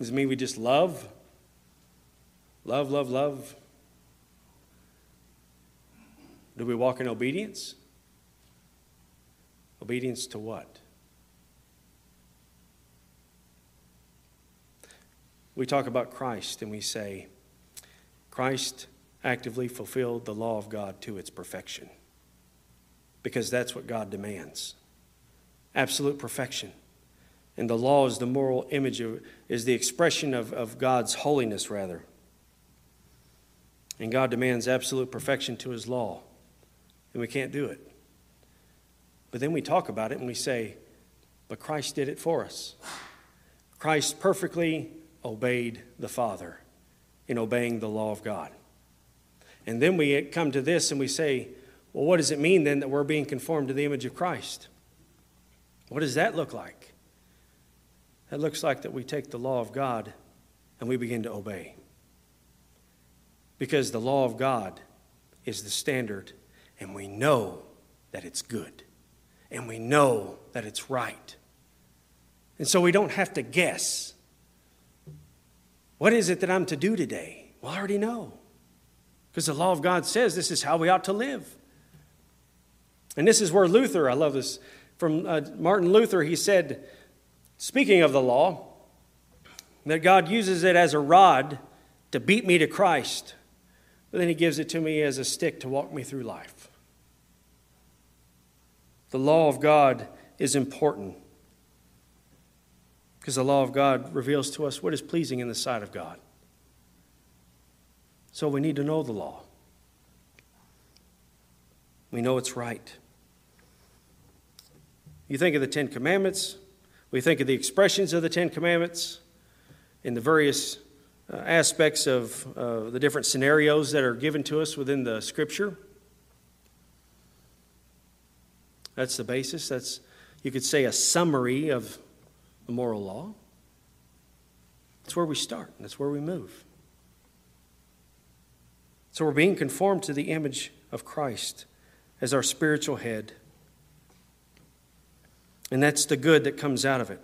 Does it mean we just love? Love, love, love? Do we walk in obedience? Obedience to what? We talk about Christ and we say, Christ actively fulfilled the law of God to its perfection. Because that's what God demands absolute perfection. And the law is the moral image, of, is the expression of, of God's holiness, rather. And God demands absolute perfection to his law and we can't do it. But then we talk about it and we say, but Christ did it for us. Christ perfectly obeyed the Father in obeying the law of God. And then we come to this and we say, well, what does it mean then that we're being conformed to the image of Christ? What does that look like? That looks like that we take the law of God and we begin to obey. Because the law of God is the standard and we know that it's good, and we know that it's right. And so we don't have to guess. What is it that I'm to do today? Well, I already know. Because the law of God says this is how we ought to live. And this is where Luther, I love this, from uh, Martin Luther, he said, speaking of the law, that God uses it as a rod to beat me to Christ, but then he gives it to me as a stick to walk me through life. The law of God is important because the law of God reveals to us what is pleasing in the sight of God. So we need to know the law. We know it's right. You think of the Ten Commandments, we think of the expressions of the Ten Commandments in the various uh, aspects of uh, the different scenarios that are given to us within the Scripture. That's the basis. That's, you could say, a summary of the moral law. That's where we start, that's where we move. So we're being conformed to the image of Christ as our spiritual head. And that's the good that comes out of it.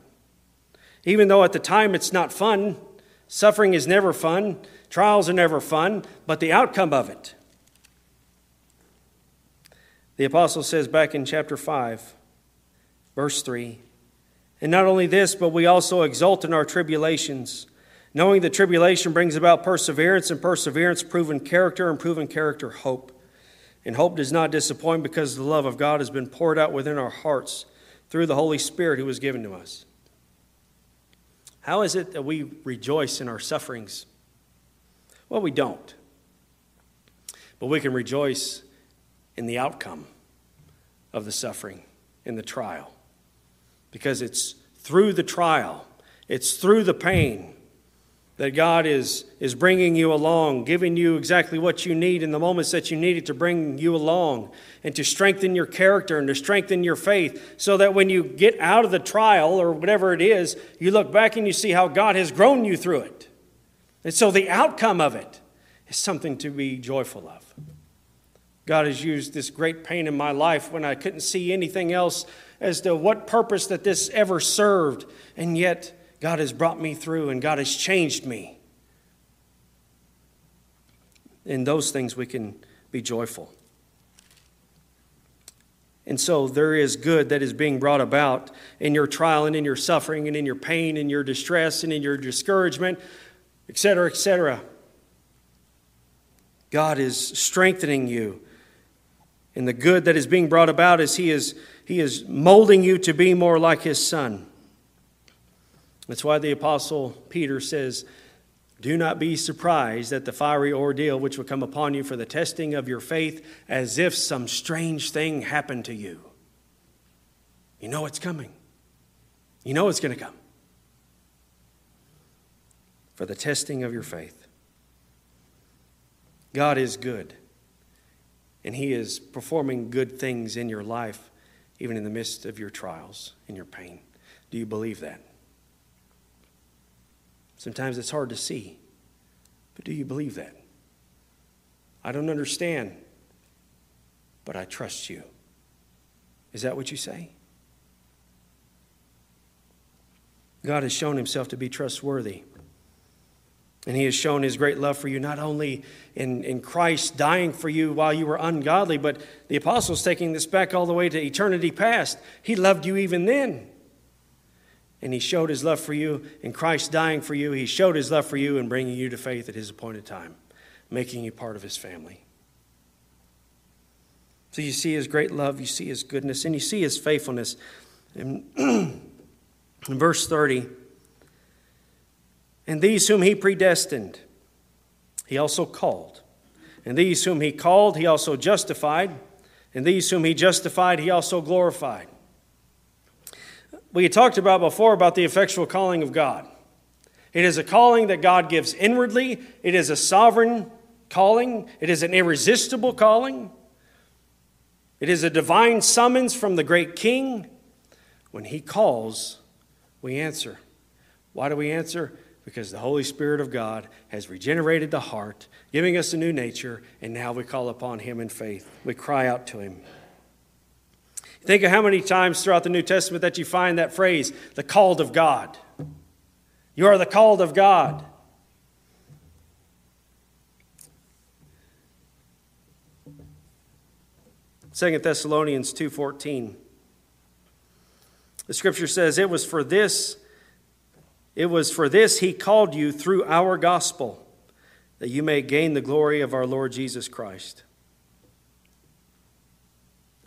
Even though at the time it's not fun, suffering is never fun, trials are never fun, but the outcome of it the apostle says back in chapter 5, verse 3 And not only this, but we also exult in our tribulations, knowing that tribulation brings about perseverance, and perseverance, proven character, and proven character, hope. And hope does not disappoint because the love of God has been poured out within our hearts through the Holy Spirit who was given to us. How is it that we rejoice in our sufferings? Well, we don't. But we can rejoice in the outcome of the suffering in the trial. Because it's through the trial, it's through the pain that God is, is bringing you along, giving you exactly what you need in the moments that you need it to bring you along and to strengthen your character and to strengthen your faith so that when you get out of the trial or whatever it is, you look back and you see how God has grown you through it. And so the outcome of it is something to be joyful of. God has used this great pain in my life when I couldn't see anything else as to what purpose that this ever served. And yet, God has brought me through and God has changed me. In those things, we can be joyful. And so there is good that is being brought about in your trial and in your suffering and in your pain and your distress and in your discouragement, etc., etc. God is strengthening you. And the good that is being brought about is He is, he is molding you to be more like His Son. That's why the Apostle Peter says, Do not be surprised at the fiery ordeal which will come upon you for the testing of your faith, as if some strange thing happened to you. You know it's coming, you know it's going to come. For the testing of your faith. God is good, and He is performing good things in your life, even in the midst of your trials and your pain. Do you believe that? Sometimes it's hard to see. But do you believe that? I don't understand, but I trust you. Is that what you say? God has shown himself to be trustworthy. And he has shown his great love for you, not only in, in Christ dying for you while you were ungodly, but the apostles taking this back all the way to eternity past. He loved you even then. And he showed his love for you in Christ dying for you. He showed his love for you in bringing you to faith at his appointed time, making you part of his family. So you see his great love, you see his goodness, and you see his faithfulness. In, in verse 30, and these whom he predestined, he also called. And these whom he called, he also justified. And these whom he justified, he also glorified we talked about before about the effectual calling of God. It is a calling that God gives inwardly, it is a sovereign calling, it is an irresistible calling. It is a divine summons from the great king. When he calls, we answer. Why do we answer? Because the Holy Spirit of God has regenerated the heart, giving us a new nature, and now we call upon him in faith. We cry out to him. Think of how many times throughout the New Testament that you find that phrase, the called of God. You are the called of God. Second Thessalonians 2:14. The scripture says, "It was for this it was for this he called you through our gospel, that you may gain the glory of our Lord Jesus Christ."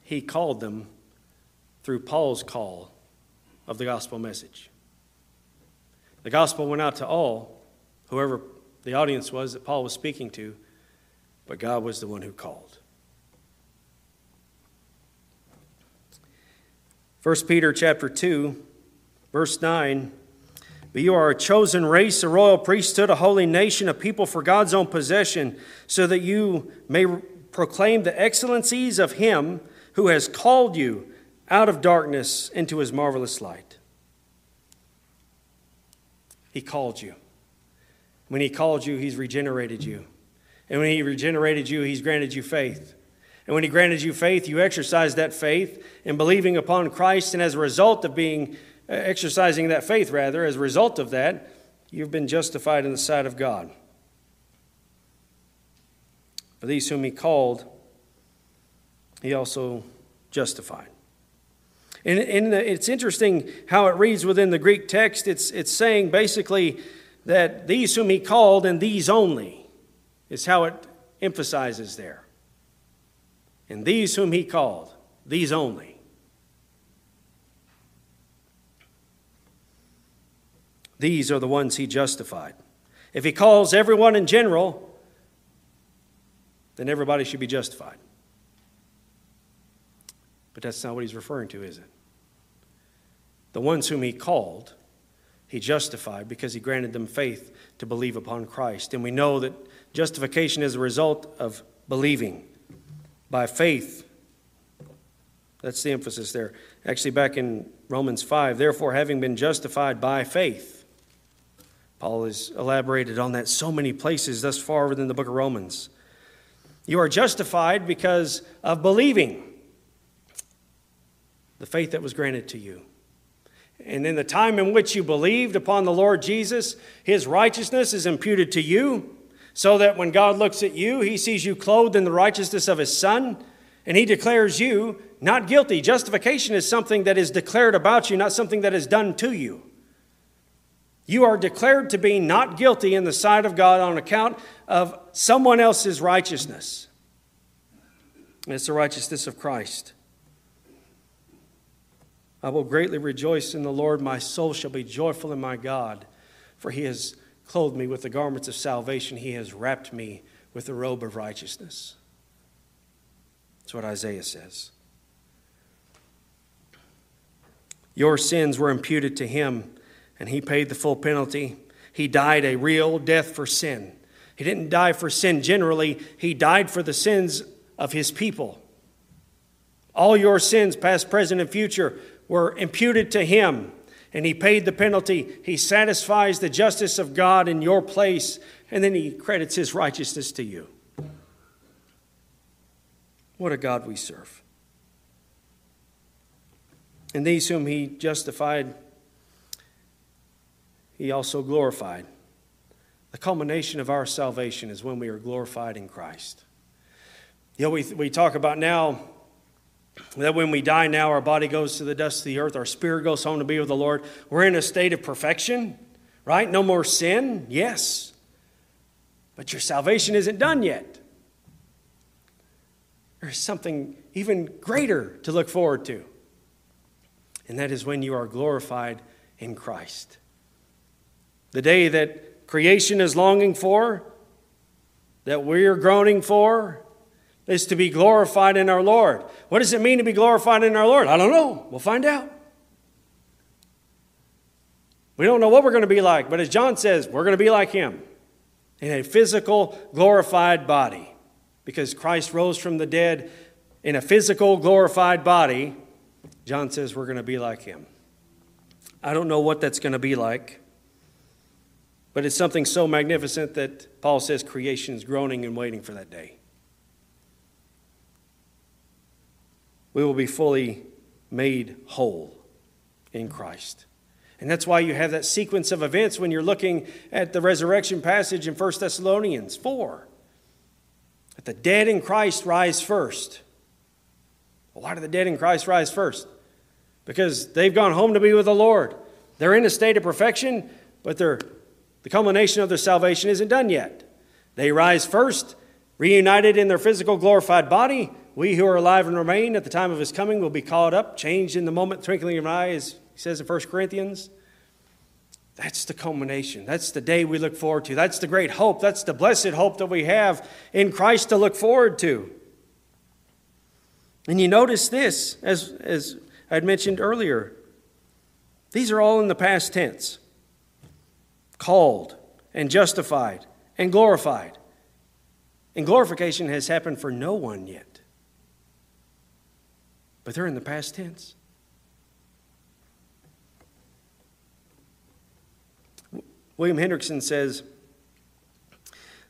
He called them through Paul's call of the gospel message. The gospel went out to all, whoever the audience was that Paul was speaking to, but God was the one who called. 1 Peter chapter 2, verse 9. But you are a chosen race, a royal priesthood, a holy nation, a people for God's own possession, so that you may proclaim the excellencies of Him who has called you out of darkness into his marvelous light. He called you. When he called you, he's regenerated you. And when he regenerated you, he's granted you faith. And when he granted you faith, you exercised that faith in believing upon Christ. And as a result of being uh, exercising that faith, rather, as a result of that, you've been justified in the sight of God. For these whom he called, he also justified. And, and it's interesting how it reads within the Greek text. It's, it's saying basically that these whom he called and these only is how it emphasizes there. And these whom he called, these only. These are the ones he justified. If he calls everyone in general, then everybody should be justified. But that's not what he's referring to, is it? The ones whom he called, he justified because he granted them faith to believe upon Christ. And we know that justification is a result of believing by faith. That's the emphasis there. Actually, back in Romans 5, therefore, having been justified by faith. Paul has elaborated on that so many places thus far within the book of Romans. You are justified because of believing the faith that was granted to you. And in the time in which you believed upon the Lord Jesus, his righteousness is imputed to you, so that when God looks at you, he sees you clothed in the righteousness of his Son, and he declares you not guilty. Justification is something that is declared about you, not something that is done to you. You are declared to be not guilty in the sight of God on account of someone else's righteousness. it's the righteousness of Christ. I will greatly rejoice in the Lord. My soul shall be joyful in my God, for he has clothed me with the garments of salvation. He has wrapped me with the robe of righteousness. That's what Isaiah says. Your sins were imputed to him, and he paid the full penalty. He died a real death for sin. He didn't die for sin generally, he died for the sins of his people. All your sins, past, present, and future, were imputed to him, and he paid the penalty. He satisfies the justice of God in your place, and then he credits his righteousness to you. What a God we serve. And these whom he justified, he also glorified. The culmination of our salvation is when we are glorified in Christ. You know, we, we talk about now that when we die now, our body goes to the dust of the earth, our spirit goes home to be with the Lord. We're in a state of perfection, right? No more sin, yes. But your salvation isn't done yet. There's something even greater to look forward to, and that is when you are glorified in Christ. The day that creation is longing for, that we're groaning for, is to be glorified in our Lord. What does it mean to be glorified in our Lord? I don't know. We'll find out. We don't know what we're going to be like, but as John says, we're going to be like him in a physical, glorified body. Because Christ rose from the dead in a physical, glorified body, John says we're going to be like him. I don't know what that's going to be like, but it's something so magnificent that Paul says creation is groaning and waiting for that day. We will be fully made whole in Christ. And that's why you have that sequence of events when you're looking at the resurrection passage in 1 Thessalonians 4. That the dead in Christ rise first. Well, why do the dead in Christ rise first? Because they've gone home to be with the Lord. They're in a state of perfection, but the culmination of their salvation isn't done yet. They rise first, reunited in their physical glorified body, we who are alive and remain at the time of his coming will be caught up, changed in the moment, twinkling of an eye, as he says in 1 Corinthians. That's the culmination. That's the day we look forward to. That's the great hope. That's the blessed hope that we have in Christ to look forward to. And you notice this, as, as I had mentioned earlier, these are all in the past tense called and justified and glorified. And glorification has happened for no one yet but they're in the past tense. William Hendriksen says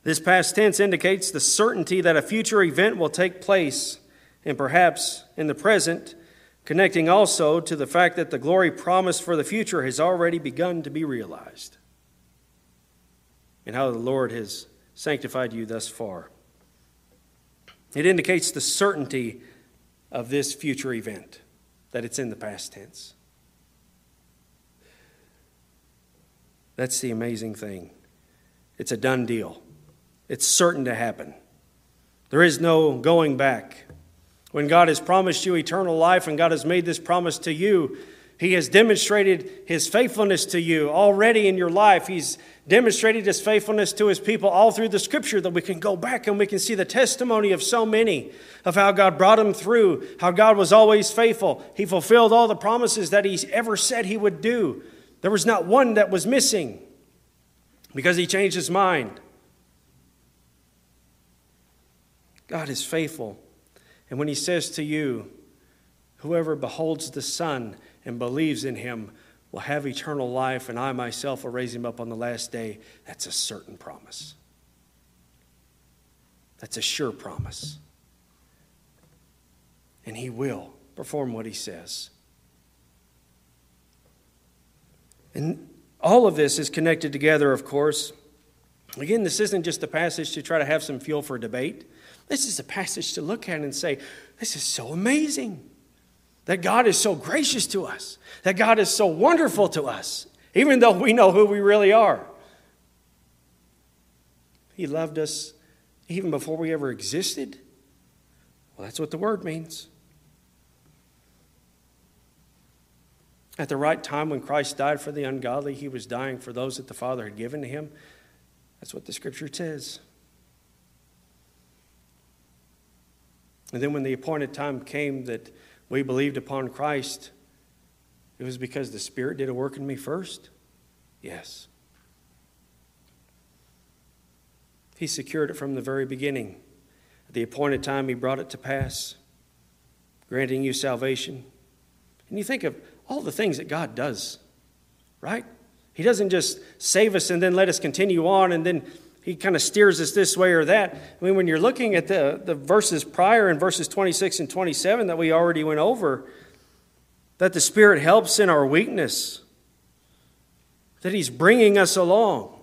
this past tense indicates the certainty that a future event will take place, and perhaps in the present, connecting also to the fact that the glory promised for the future has already begun to be realized, and how the Lord has sanctified you thus far. It indicates the certainty of this future event, that it's in the past tense. That's the amazing thing. It's a done deal, it's certain to happen. There is no going back. When God has promised you eternal life and God has made this promise to you, He has demonstrated His faithfulness to you already in your life. He's demonstrated His faithfulness to His people all through the Scripture that we can go back and we can see the testimony of so many of how God brought them through, how God was always faithful. He fulfilled all the promises that He ever said He would do. There was not one that was missing because He changed His mind. God is faithful. And when He says to you, Whoever beholds the Son and believes in Him will have eternal life, and I myself will raise Him up on the last day, that's a certain promise. That's a sure promise. And He will perform what He says. And all of this is connected together, of course. Again, this isn't just a passage to try to have some fuel for debate. This is a passage to look at and say, This is so amazing that God is so gracious to us, that God is so wonderful to us, even though we know who we really are. He loved us even before we ever existed. Well, that's what the word means. At the right time, when Christ died for the ungodly, he was dying for those that the Father had given to him. That's what the scripture says. And then, when the appointed time came that we believed upon Christ, it was because the Spirit did a work in me first? Yes. He secured it from the very beginning. At the appointed time, He brought it to pass, granting you salvation. And you think of all the things that God does, right? He doesn't just save us and then let us continue on and then he kind of steers us this way or that. I mean, when you're looking at the, the verses prior in verses 26 and 27 that we already went over, that the Spirit helps in our weakness, that He's bringing us along.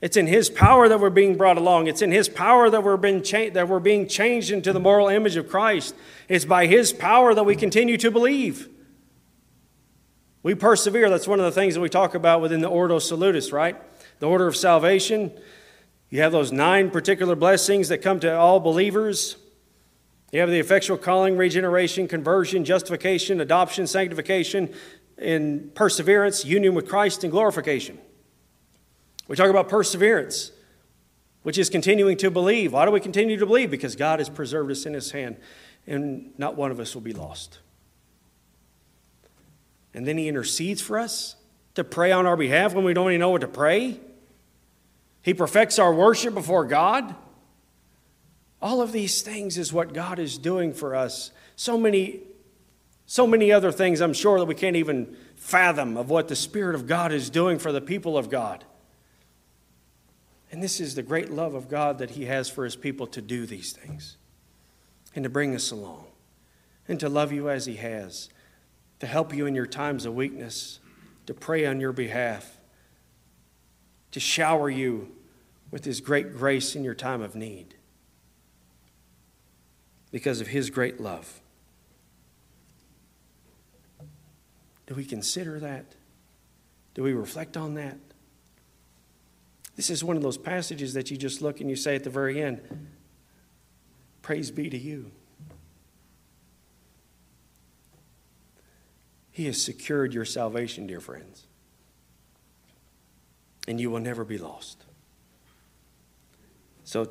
It's in His power that we're being brought along. It's in His power that we're, being cha- that we're being changed into the moral image of Christ. It's by His power that we continue to believe. We persevere. That's one of the things that we talk about within the Ordo Salutis, right? The order of salvation. You have those nine particular blessings that come to all believers. You have the effectual calling, regeneration, conversion, justification, adoption, sanctification, and perseverance, union with Christ, and glorification. We talk about perseverance, which is continuing to believe. Why do we continue to believe? Because God has preserved us in His hand, and not one of us will be lost and then he intercedes for us to pray on our behalf when we don't even know what to pray. He perfects our worship before God. All of these things is what God is doing for us. So many, so many other things I'm sure that we can't even fathom of what the Spirit of God is doing for the people of God. And this is the great love of God that He has for His people to do these things and to bring us along and to love you as He has to help you in your times of weakness, to pray on your behalf, to shower you with His great grace in your time of need because of His great love. Do we consider that? Do we reflect on that? This is one of those passages that you just look and you say at the very end, Praise be to you. He has secured your salvation, dear friends. And you will never be lost. So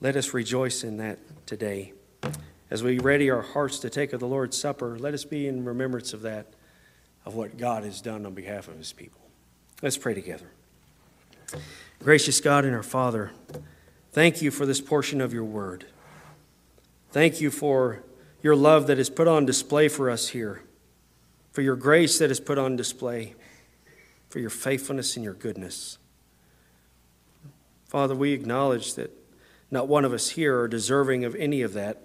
let us rejoice in that today. As we ready our hearts to take of the Lord's Supper, let us be in remembrance of that, of what God has done on behalf of his people. Let's pray together. Gracious God and our Father, thank you for this portion of your word. Thank you for your love that is put on display for us here for your grace that is put on display, for your faithfulness and your goodness. Father, we acknowledge that not one of us here are deserving of any of that.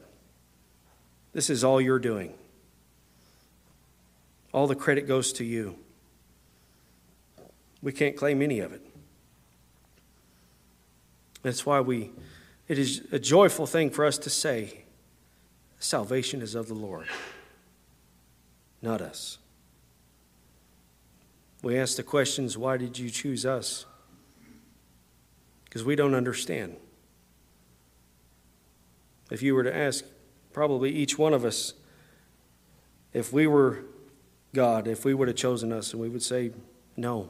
This is all you're doing. All the credit goes to you. We can't claim any of it. That's why we it is a joyful thing for us to say salvation is of the Lord not us. We ask the questions why did you choose us? Because we don't understand. If you were to ask probably each one of us, if we were God, if we would have chosen us, and we would say, No.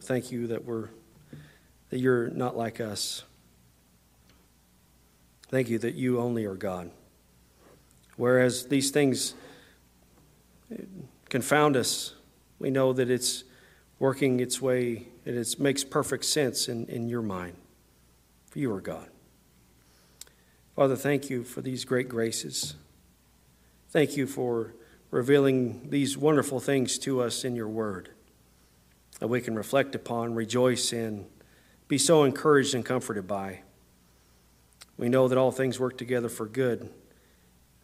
Thank you that we're that you're not like us. Thank you that you only are God. Whereas these things eh, confound us, we know that it's working its way, it makes perfect sense in, in your mind. For you are God. Father, thank you for these great graces. Thank you for revealing these wonderful things to us in your word that we can reflect upon, rejoice in, be so encouraged and comforted by. We know that all things work together for good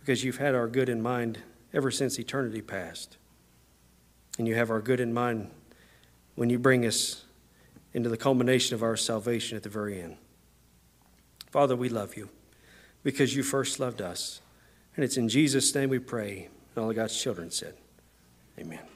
because you've had our good in mind ever since eternity past. And you have our good in mind when you bring us into the culmination of our salvation at the very end. Father, we love you because you first loved us. And it's in Jesus' name we pray. And all of God's children said, Amen.